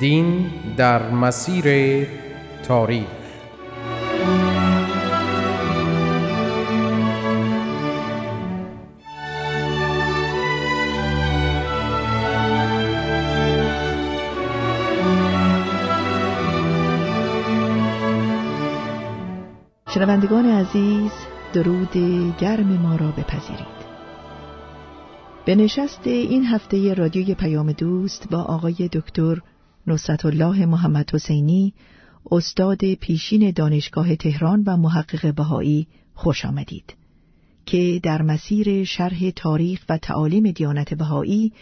دین در مسیر تاریخ. شنوندگان عزیز درود گرم ما را بپذیرید. به نشست این هفته رادیوی پیام دوست با آقای دکتر نصرت الله محمد حسینی استاد پیشین دانشگاه تهران و محقق بهایی خوش آمدید که در مسیر شرح تاریخ و تعالیم دیانت بهایی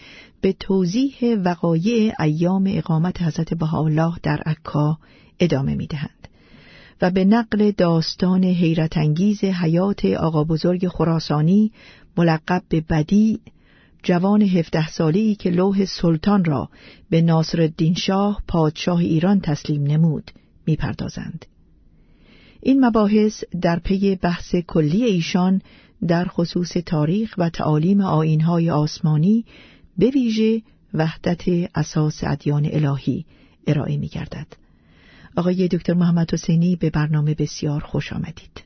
به توضیح وقایع ایام اقامت حضرت بهاءالله در عکا ادامه می دهند و به نقل داستان حیرت انگیز حیات آقا بزرگ خراسانی ملقب به بدی جوان هفته سالی که لوح سلطان را به ناصر الدین شاه پادشاه ایران تسلیم نمود می‌پردازند. این مباحث در پی بحث کلی ایشان در خصوص تاریخ و تعالیم آینهای آسمانی به ویژه وحدت اساس ادیان الهی ارائه می گردد. آقای دکتر محمد حسینی به برنامه بسیار خوش آمدید.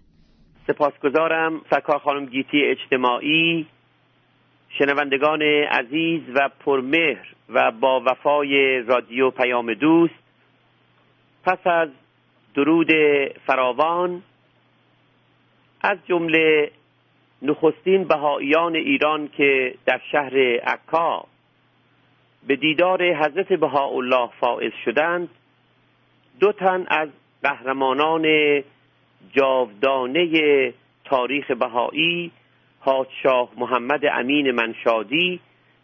سپاسگزارم سکا خانم گیتی اجتماعی شنوندگان عزیز و پرمهر و با وفای رادیو پیام دوست پس از درود فراوان از جمله نخستین بهاییان ایران که در شهر عکا به دیدار حضرت بهاءالله فائز شدند دو تن از قهرمانان جاودانه تاریخ بهایی حاج شاه محمد امین منشادی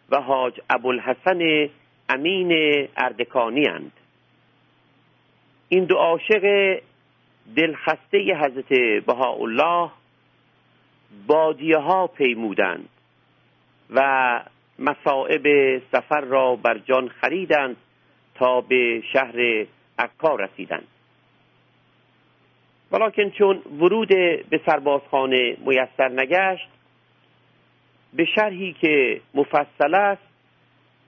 و حاج ابوالحسن امین اردکانی اند. این دو عاشق دلخسته حضرت بهاءالله بادیه ها پیمودند و مصائب سفر را بر جان خریدند تا به شهر عکا رسیدند. ولیکن چون ورود به سربازخانه میسر نگشت به شرحی که مفصل است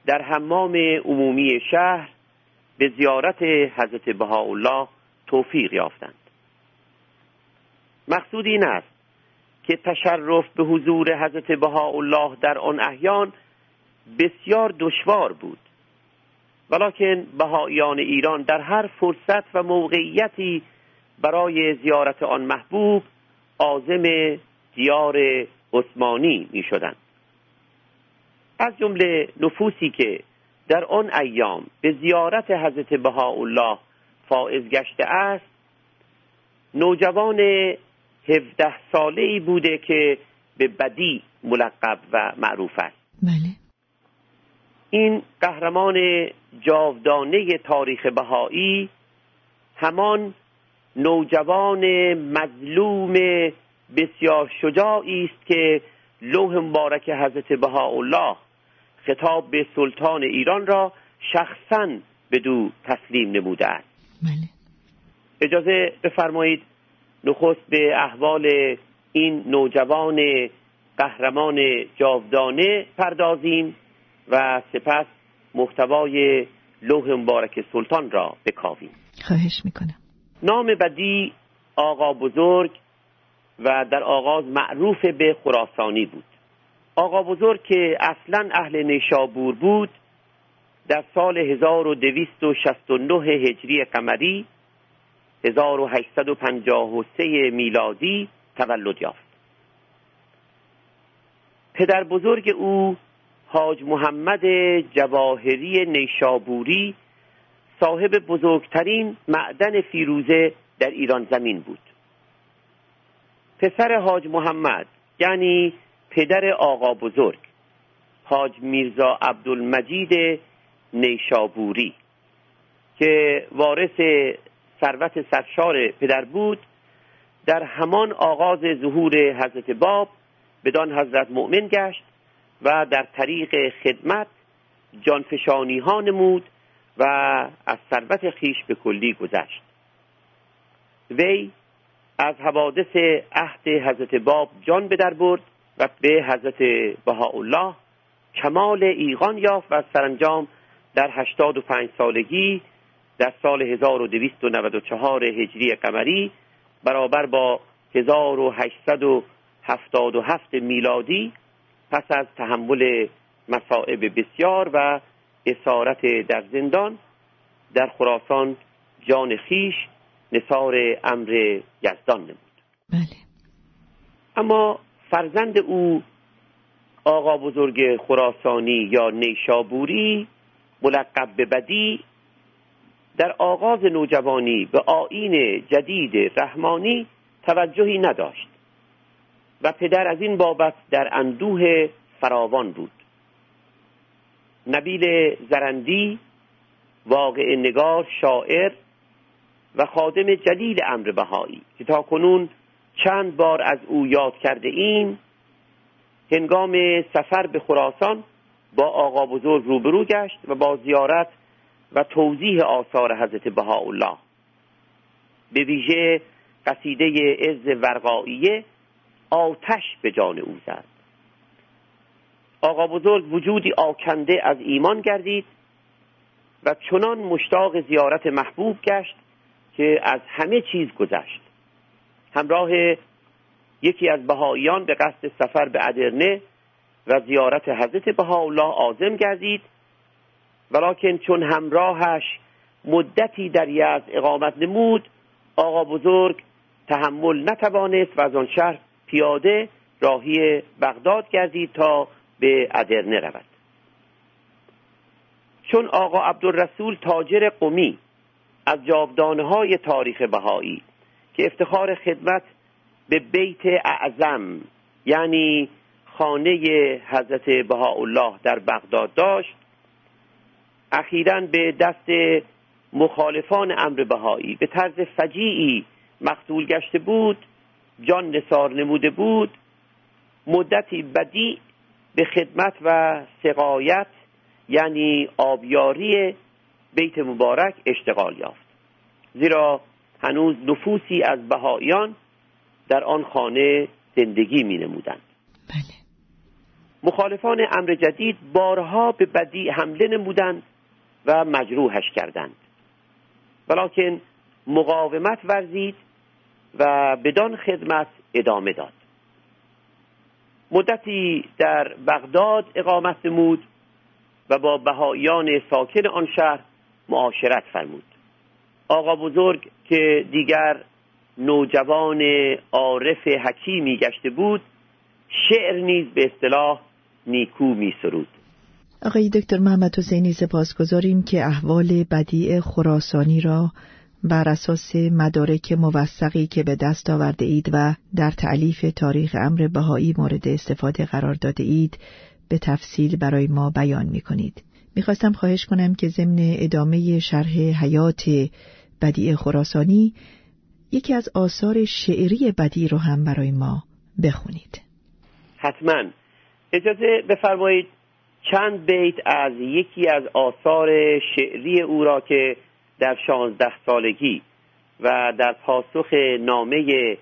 در حمام عمومی شهر به زیارت حضرت بهاءالله توفیق یافتند. مقصود این است که تشرف به حضور حضرت بهاءالله در آن احیان بسیار دشوار بود. ولیکن بهاییان ایران در هر فرصت و موقعیتی برای زیارت آن محبوب عازم دیار عثمانی می شدند از جمله نفوسی که در آن ایام به زیارت حضرت بهاءالله فائز گشته است نوجوان هفده ساله ای بوده که به بدی ملقب و معروف است. بله. این قهرمان جاودانه تاریخ بهایی همان نوجوان مظلوم بسیار شجاعی است که لوح مبارک حضرت بهاءالله خطاب به سلطان ایران را شخصا به دو تسلیم نموده است بله. اجازه بفرمایید نخست به احوال این نوجوان قهرمان جاودانه پردازیم و سپس محتوای لوح مبارک سلطان را بکاویم. خواهش می‌کنم. نام بدی آقا بزرگ و در آغاز معروف به خراسانی بود. آقا بزرگ که اصلا اهل نیشابور بود در سال 1269 هجری قمری 1853 میلادی تولد یافت. پدر بزرگ او حاج محمد جواهری نیشابوری صاحب بزرگترین معدن فیروزه در ایران زمین بود. پسر حاج محمد یعنی پدر آقا بزرگ حاج میرزا عبدالمجید نیشابوری که وارث ثروت سرشار پدر بود در همان آغاز ظهور حضرت باب بدان حضرت مؤمن گشت و در طریق خدمت جانفشانی ها نمود و از ثروت خیش به کلی گذشت. وی از حوادث عهد حضرت باب جان به در برد و به حضرت بهاءالله کمال ایقان یافت و سرانجام در 85 سالگی در سال 1294 هجری قمری برابر با 1877 میلادی پس از تحمل مصائب بسیار و اسارت در زندان در خراسان جان خیش نصار امر یزدان نمود. بله. اما فرزند او آقا بزرگ خراسانی یا نیشابوری ملقب به بدی در آغاز نوجوانی به آین جدید رحمانی توجهی نداشت و پدر از این بابت در اندوه فراوان بود. نبیل زرندی واقع نگار شاعر و خادم جلیل امر بهایی که تا کنون چند بار از او یاد کرده این هنگام سفر به خراسان با آقا بزرگ روبرو گشت و با زیارت و توضیح آثار حضرت بهاءالله. به ویژه قصیده عز ورقاییه آتش به جان او زد. آقا بزرگ وجودی آکنده از ایمان گردید و چنان مشتاق زیارت محبوب گشت که از همه چیز گذشت. همراه یکی از بهاییان به قصد سفر به ادرنه و زیارت حضرت بهاءالله آزم گردید ولیکن چون همراهش مدتی در یزد اقامت نمود آقا بزرگ تحمل نتوانست و از آن شهر پیاده راهی بغداد گردید تا به ادرنه رود. چون آقا عبدالرسول تاجر قمی از جاودانه های تاریخ بهایی که افتخار خدمت به بیت اعظم یعنی خانه حضرت بهاءالله در بغداد داشت اخیرا به دست مخالفان امر بهایی به طرز فجیعی مقتول گشته بود جان نصار نموده بود مدتی بدی به خدمت و سقایت یعنی آبیاری بیت مبارک اشتغال یافت. زیرا هنوز نفوسی از بهاییان در آن خانه زندگی می نمودند بله. مخالفان امر جدید بارها به بدی حمله نمودند و مجروحش کردند. ولیکن مقاومت ورزید و بدان خدمت ادامه داد. مدتی در بغداد اقامت نمود و با بهاییان ساکن آن شهر معاشرت فرمود آقا بزرگ که دیگر نوجوان عارف حکیمی گشته بود شعر نیز به اصطلاح نیکو می سرود آقای دکتر محمد حسینی سپاسگزاریم که احوال بدیع خراسانی را بر اساس مدارک موثقی که به دست آورده اید و در تعلیف تاریخ امر بهایی مورد استفاده قرار داده اید به تفصیل برای ما بیان می کنید. می‌خواستم خواهش کنم که ضمن ادامه شرح حیات بدیع خراسانی یکی از آثار شعری بدیع رو هم برای ما بخونید. حتما اجازه بفرمایید چند بیت از یکی از آثار شعری او را که در شانزده سالگی و در پاسخ نامه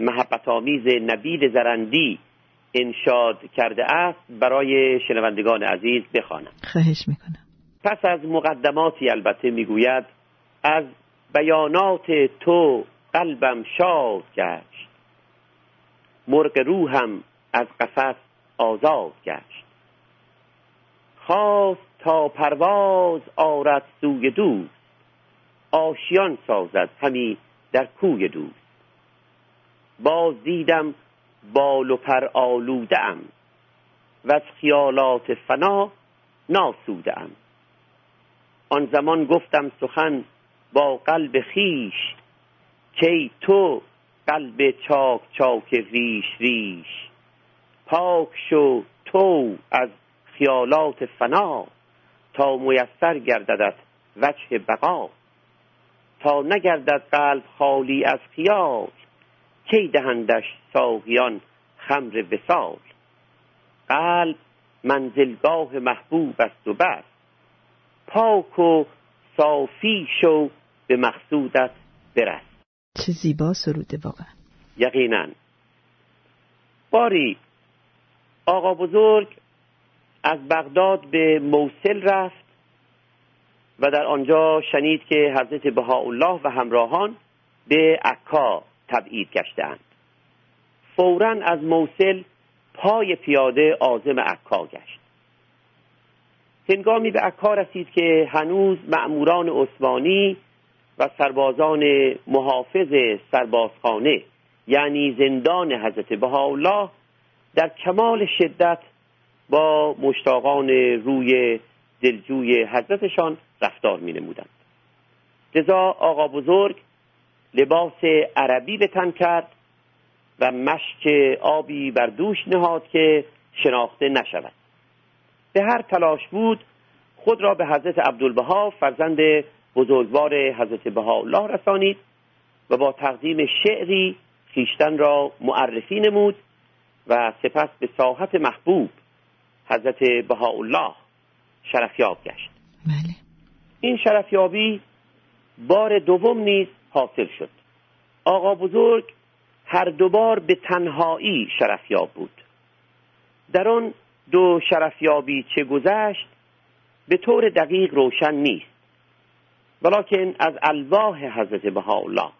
محبت آمیز نبیل زرندی انشاد کرده است برای شنوندگان عزیز بخوانم. خواهش می‌کنم. پس از مقدماتی البته می‌گوید از بیانات تو قلبم شاد گشت. مرغ روحم از قفس آزاد گشت. خواست تا پرواز آرد سوی دوست. آشیان سازد همی در کوی دوست. باز دیدم بال و پر آلوده ام. و از خیالات فنا ناسوده ام. آن زمان گفتم سخن با قلب خیش کی تو قلب چاک چاک ریش ریش. پاک شو تو از خیالات فنا تا میسر گرددت وجه بقا. تا نگردد قلب خالی از خیال کی دهندش ساقیان خمر وسال قلب منزلگاه محبوب است و بس. پاک و صافی شو به مقصودت برس. چه زیبا سروده واقعا. یقینا. باری آقا بزرگ از بغداد به موسل رفت و در آنجا شنید که حضرت بهاءالله و همراهان به عکا تبعید گشتند فورا از موسل پای پیاده آزم عکا گشت. هنگامی به عکا رسید که هنوز مأموران عثمانی و سربازان محافظ سربازخانه یعنی زندان حضرت بهاءالله در کمال شدت با مشتاقان روی دلجوی حضرتشان رفتار می نمودند لذا آقا بزرگ لباس عربی به تن کرد و مشک آبی بر دوش نهاد که شناخته نشود به هر تلاش بود خود را به حضرت عبدالبها فرزند بزرگوار حضرت الله رسانید و با تقدیم شعری خیشتن را معرفی نمود و سپس به ساحت محبوب حضرت بهاءالله شرفیاب گشت بله. این شرفیابی بار دوم نیز حاصل شد. آقا بزرگ هر دوبار به تنهایی شرفیاب بود. در آن دو شرفیابی چه گذشت به طور دقیق روشن نیست. ولیکن از الواح حضرت بهاءالله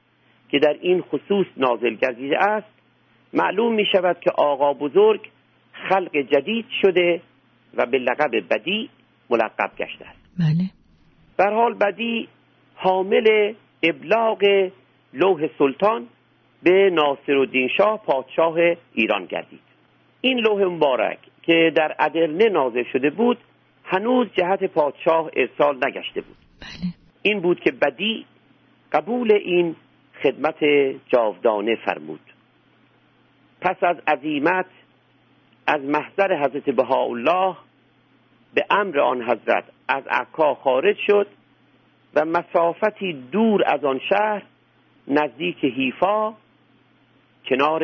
که در این خصوص نازل گردیده است معلوم می شود که آقا بزرگ خلق جدید شده و به لقب بدی ملقب گشته است. بله. حال بدی حامل ابلاغ لوح سلطان به ناصر الدین شاه پادشاه ایران گردید. این لوح مبارک که در ادرنه نازل شده بود هنوز جهت پادشاه ارسال نگشته بود. بله. این بود که بدی قبول این خدمت جاودانه فرمود. پس از عظیمت از محضر حضرت بهاءالله به امر آن حضرت از عکا خارج شد و مسافتی دور از آن شهر نزدیک هیفا کنار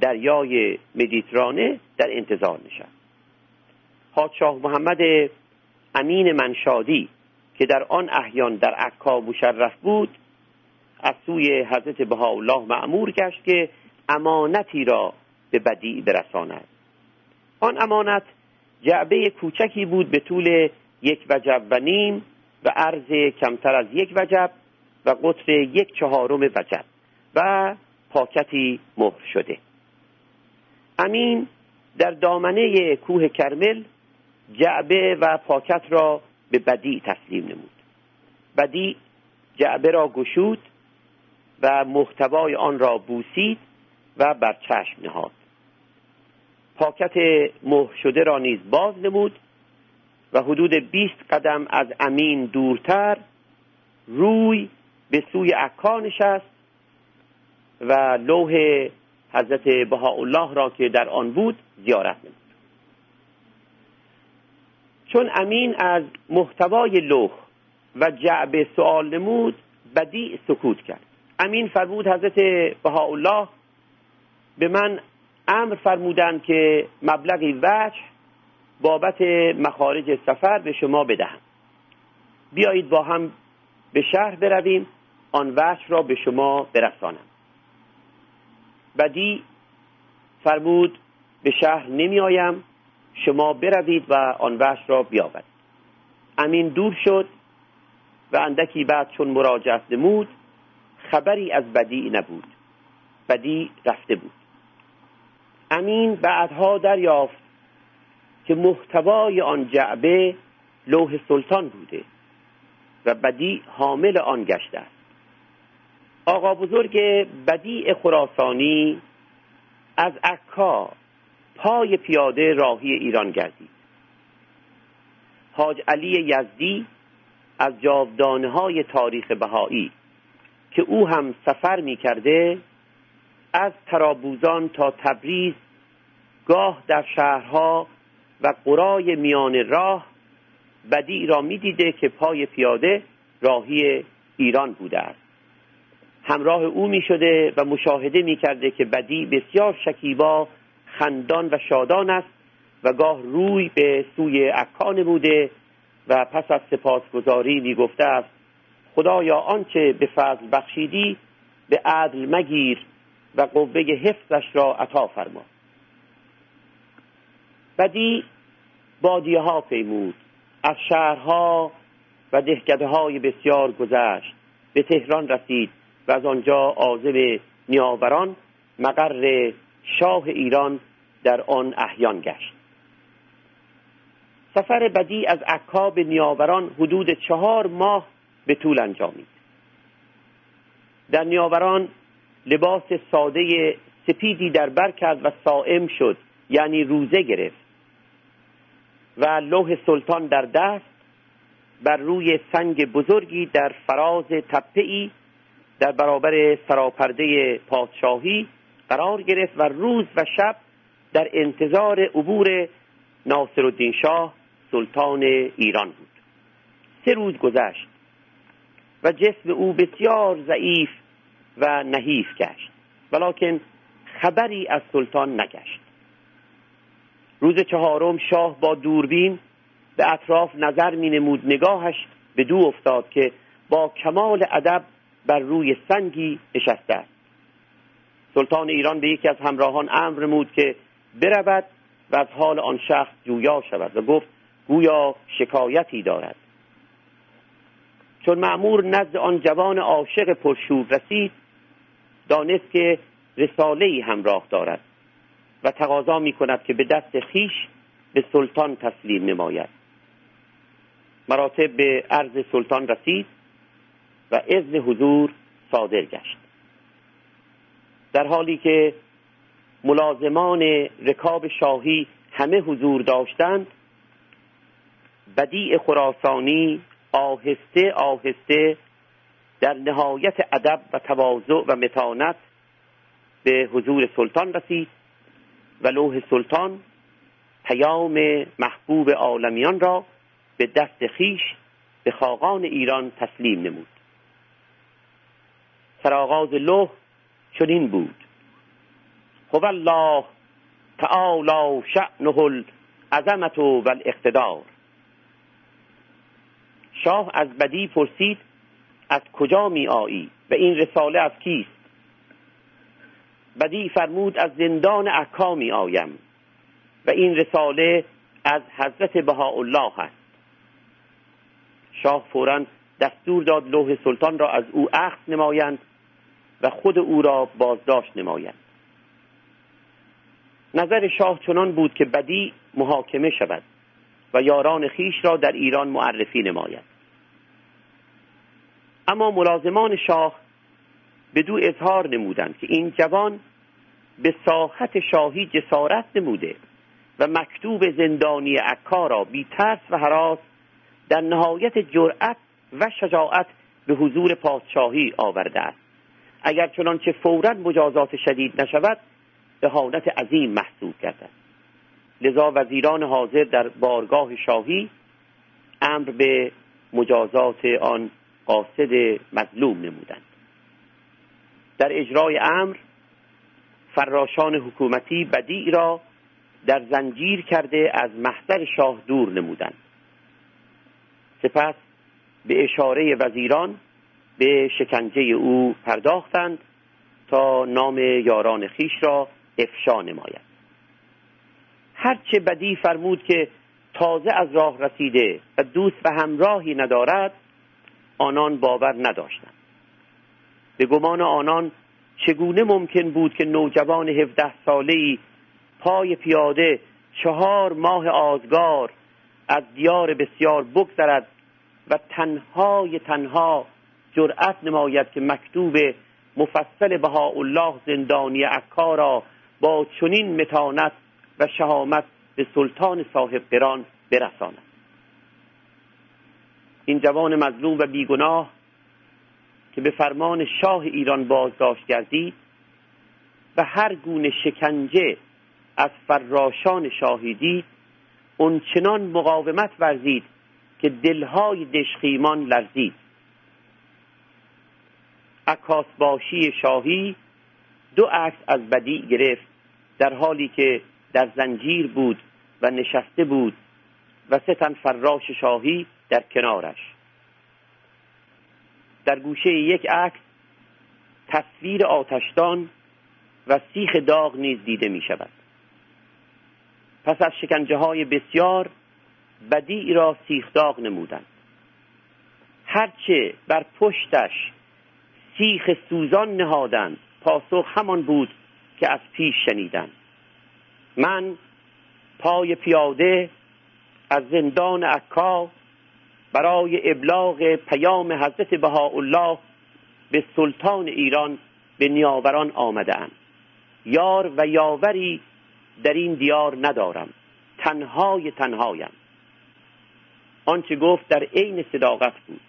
دریای مدیترانه در انتظار نشست. پادشاه محمد امین منشادی که در آن احیان در عکا مشرف بود از سوی حضرت بهاءالله معمور گشت که امانتی را به بدیع برساند. آن امانت جعبه کوچکی بود به طول یک وجب و نیم و عرض کمتر از یک وجب و قطر یک چهارم وجب و پاکتی مهر شده. امین در دامنه کوه کرمل جعبه و پاکت را به بدی تسلیم نمود. بدی جعبه را گشود و محتوای آن را بوسید و بر چشم نهاد. پاکت مهر شده را نیز باز نمود و حدود 20 قدم از امین دورتر روی به سوی عکا نشست و لوح حضرت بهاءالله را که در آن بود زیارت نمود. چون امین از محتوای لوح و جعب سوال نمود بدی سکوت کرد. امین فرمود حضرت بهاءالله به من امر فرمودند که مبلغی وجه بابت مخارج سفر به شما بدهم. بیایید با هم به شهر برویم آن وجه را به شما برسانم. بدی فرمود به شهر نمی آیم شما بروید و آن وحش را بیاورید. امین دور شد و اندکی بعد چون مراجعت نمود خبری از بدی نبود. بدی رفته بود. امین بعدها دریافت که محتوای آن جعبه لوح سلطان بوده و بدی حامل آن گشته است. آقا بزرگ بدیع خراسانی از عکا پای پیاده راهی ایران گردید. حاج علی یزدی از جاودانه های تاریخ بهایی که او هم سفر می کرده از ترابوزان تا تبریز گاه در شهرها و قرای میان راه بدی را می‌دیده که پای پیاده راهی ایران بوده است. همراه او می شده و مشاهده می کرده که بدی بسیار شکیبا خندان و شادان است و گاه روی به سوی عکا بوده و پس از سپاسگزاری می گفته است خدایا آنچه به فضل بخشیدی به عدل مگیر و قوه حفظش را عطا فرما. بدی بادیه ها پیمود. از شهرها و دهکده های بسیار گذشت. به تهران رسید و از آنجا عازم نیاوران مقر شاه ایران در آن احیان گشت. سفر بدی از عکا به نیاوران حدود چهار ماه به طول انجامید. در نیاوران لباس ساده سپیدی در بر کرد و سائم شد یعنی روزه گرفت. و لوح سلطان در دست بر روی سنگ بزرگی در فراز تپه ای در برابر سراپرده پادشاهی قرار گرفت و روز و شب در انتظار عبور ناصر الدین شاه سلطان ایران بود. سه روز گذشت و جسم او بسیار ضعیف و نحیف گشت ولیکن خبری از سلطان نگشت. روز چهارم شاه با دوربین به اطراف نظر می نمود نگاهش به دو افتاد که با کمال ادب بر روی سنگی نشسته است. سلطان ایران به یکی از همراهان امر نمود که برود و از حال آن شخص جویا شود و گفت گویا شکایتی دارد. چون معمور نزد آن جوان عاشق پرشور رسید دانست که رساله همراه دارد. و تقاضا می کند که به دست خیش به سلطان تسلیم نماید. مراتب به عرض سلطان رسید و اذن حضور صادر گشت. در حالی که ملازمان رکاب شاهی همه حضور داشتند بدیع خراسانی آهسته آهسته در نهایت ادب و تواضع و متانت به حضور سلطان رسید و لوح سلطان پیام محبوب عالمیان را به دست خیش به خاقان ایران تسلیم نمود. سرآغاز لوح چنین بود. هو الله تعالی شأنه العظمت و الاقتدار شاه از بدی پرسید از کجا می آیی؟ و این رساله از کیست؟ بدی فرمود از زندان عکا می آیم و این رساله از حضرت بهاءالله است. شاه فورا دستور داد لوح سلطان را از او اخذ نمایند و خود او را بازداشت نمایند. نظر شاه چنان بود که بدی محاکمه شود و یاران خیش را در ایران معرفی نماید. اما ملازمان شاه به دو اظهار نمودند که این جوان به ساحت شاهی جسارت نموده و مکتوب زندانی عکا را بی ترس و حراس در نهایت جرأت و شجاعت به حضور پادشاهی آورده است. اگر چنانچه فورا مجازات شدید نشود حالت عظیم محسوب کرده لذا وزیران حاضر در بارگاه شاهی امر به مجازات آن قاصد مظلوم نمودند. در اجرای امر فراشان حکومتی بدی را در زنجیر کرده از محضر شاه دور نمودند. سپس به اشاره وزیران به شکنجه او پرداختند تا نام یاران خیش را افشا نماید. هرچه بدی فرمود که تازه از راه رسیده و دوست و همراهی ندارد آنان باور نداشتند. به گمان آنان چگونه ممکن بود که نوجوان هفده ساله پای پیاده چهار ماه آزگار از دیار بسیار بگذرد و تنهای تنها جرأت نماید که مکتوب مفصل بهاءالله زندانی عکا را با چنین متانت و شهامت به سلطان صاحب قران برساند. این جوان مظلوم و بیگناه که به فرمان شاه ایران بازداشت گردید و هر گونه شکنجه از فراشان شاهی دید چنان مقاومت ورزید که دلهای دشخیمان لرزید. باشی شاهی دو عکس از بدی گرفت در حالی که در زنجیر بود و نشسته بود و سه تن فراش شاهی در کنارش. در گوشه یک عکس تصویر آتشدان و سیخ داغ نیز دیده می شود پس از شکنجه های بسیار بدی را سیخ داغ نمودند. هرچه بر پشتش سیخ سوزان نهادند پاسخ همان بود که از پیش شنیدند. من پای پیاده از زندان عکا برای ابلاغ پیام حضرت بهاءالله به سلطان ایران به نیاوران آمده یار و یاوری در این دیار ندارم. تنهای تنهایم. آنچه گفت در عین صداقت بود.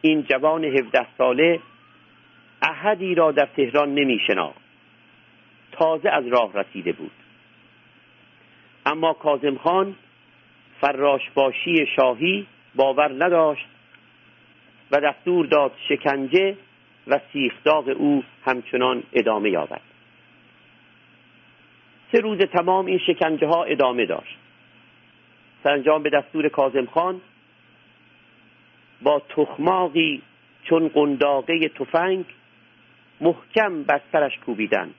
این جوان هفده ساله احدی را در تهران نمی تازه از راه رسیده بود. اما کازم خان فراشباشی شاهی باور نداشت و دستور داد شکنجه و سیخداغ او همچنان ادامه یابد. سه روز تمام این شکنجه ها ادامه داشت. سرانجام به دستور کازم خان با تخماقی چون قنداقه تفنگ محکم بر سرش کوبیدند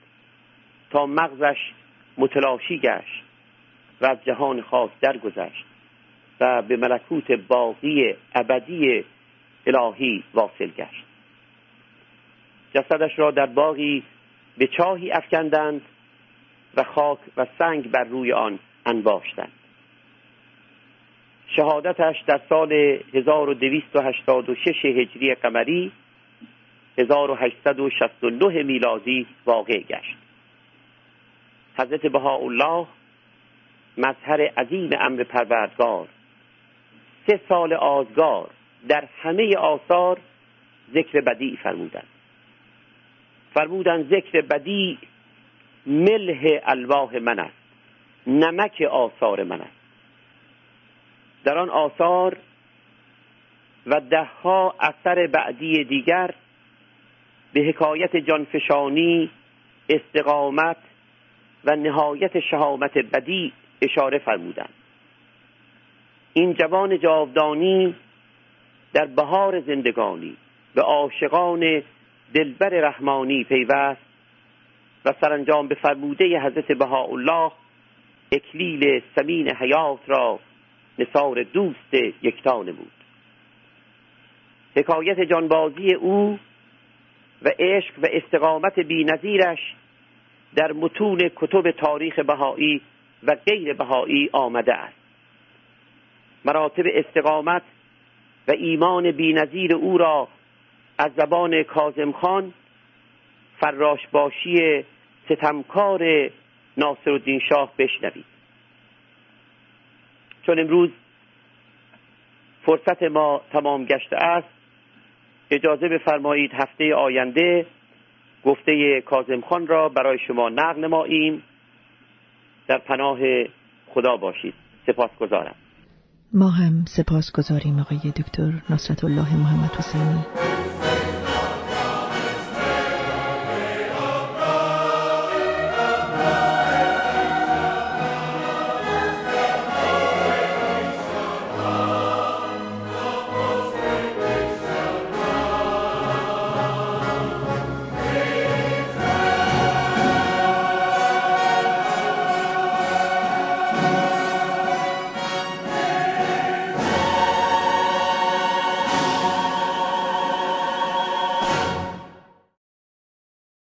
تا مغزش متلاشی گشت و از جهان خاک درگذشت. و به ملکوت باقی ابدی الهی واصل گشت. جسدش را در باقی به چاهی افکندند و خاک و سنگ بر روی آن انباشتند. شهادتش در سال 1286 هجری قمری 1869 میلادی واقع گشت. حضرت بهاءالله مظهر عظیم امر پروردگار سه سال آزگار در همه آثار ذکر بدی فرمودند. فرمودند ذکر بدی مله الواح من است نمک آثار من است. در آن آثار و دهها اثر بعدی دیگر به حکایت جانفشانی استقامت و نهایت شهامت بدی اشاره فرمودند. این جوان جاودانی در بهار زندگانی به عاشقان دلبر رحمانی پیوست و سرانجام به فرموده حضرت بهاءالله اکلیل سمین حیات را نصار دوست یکتانه بود. حکایت جانبازی او و عشق و استقامت بینظیرش در متون کتب تاریخ بهایی و غیر بهایی آمده است. مراتب استقامت و ایمان بینظیر او را از زبان کازم خان فراشباشی ستمکار ناصر الدین شاه بشنوید. چون امروز فرصت ما تمام گشته است اجازه بفرمایید هفته آینده گفته کازم خان را برای شما نقل نماییم. در پناه خدا باشید. سپاس گذارم ما هم سپاس گذاریم آقای دکتر نصرت الله محمد حسینی.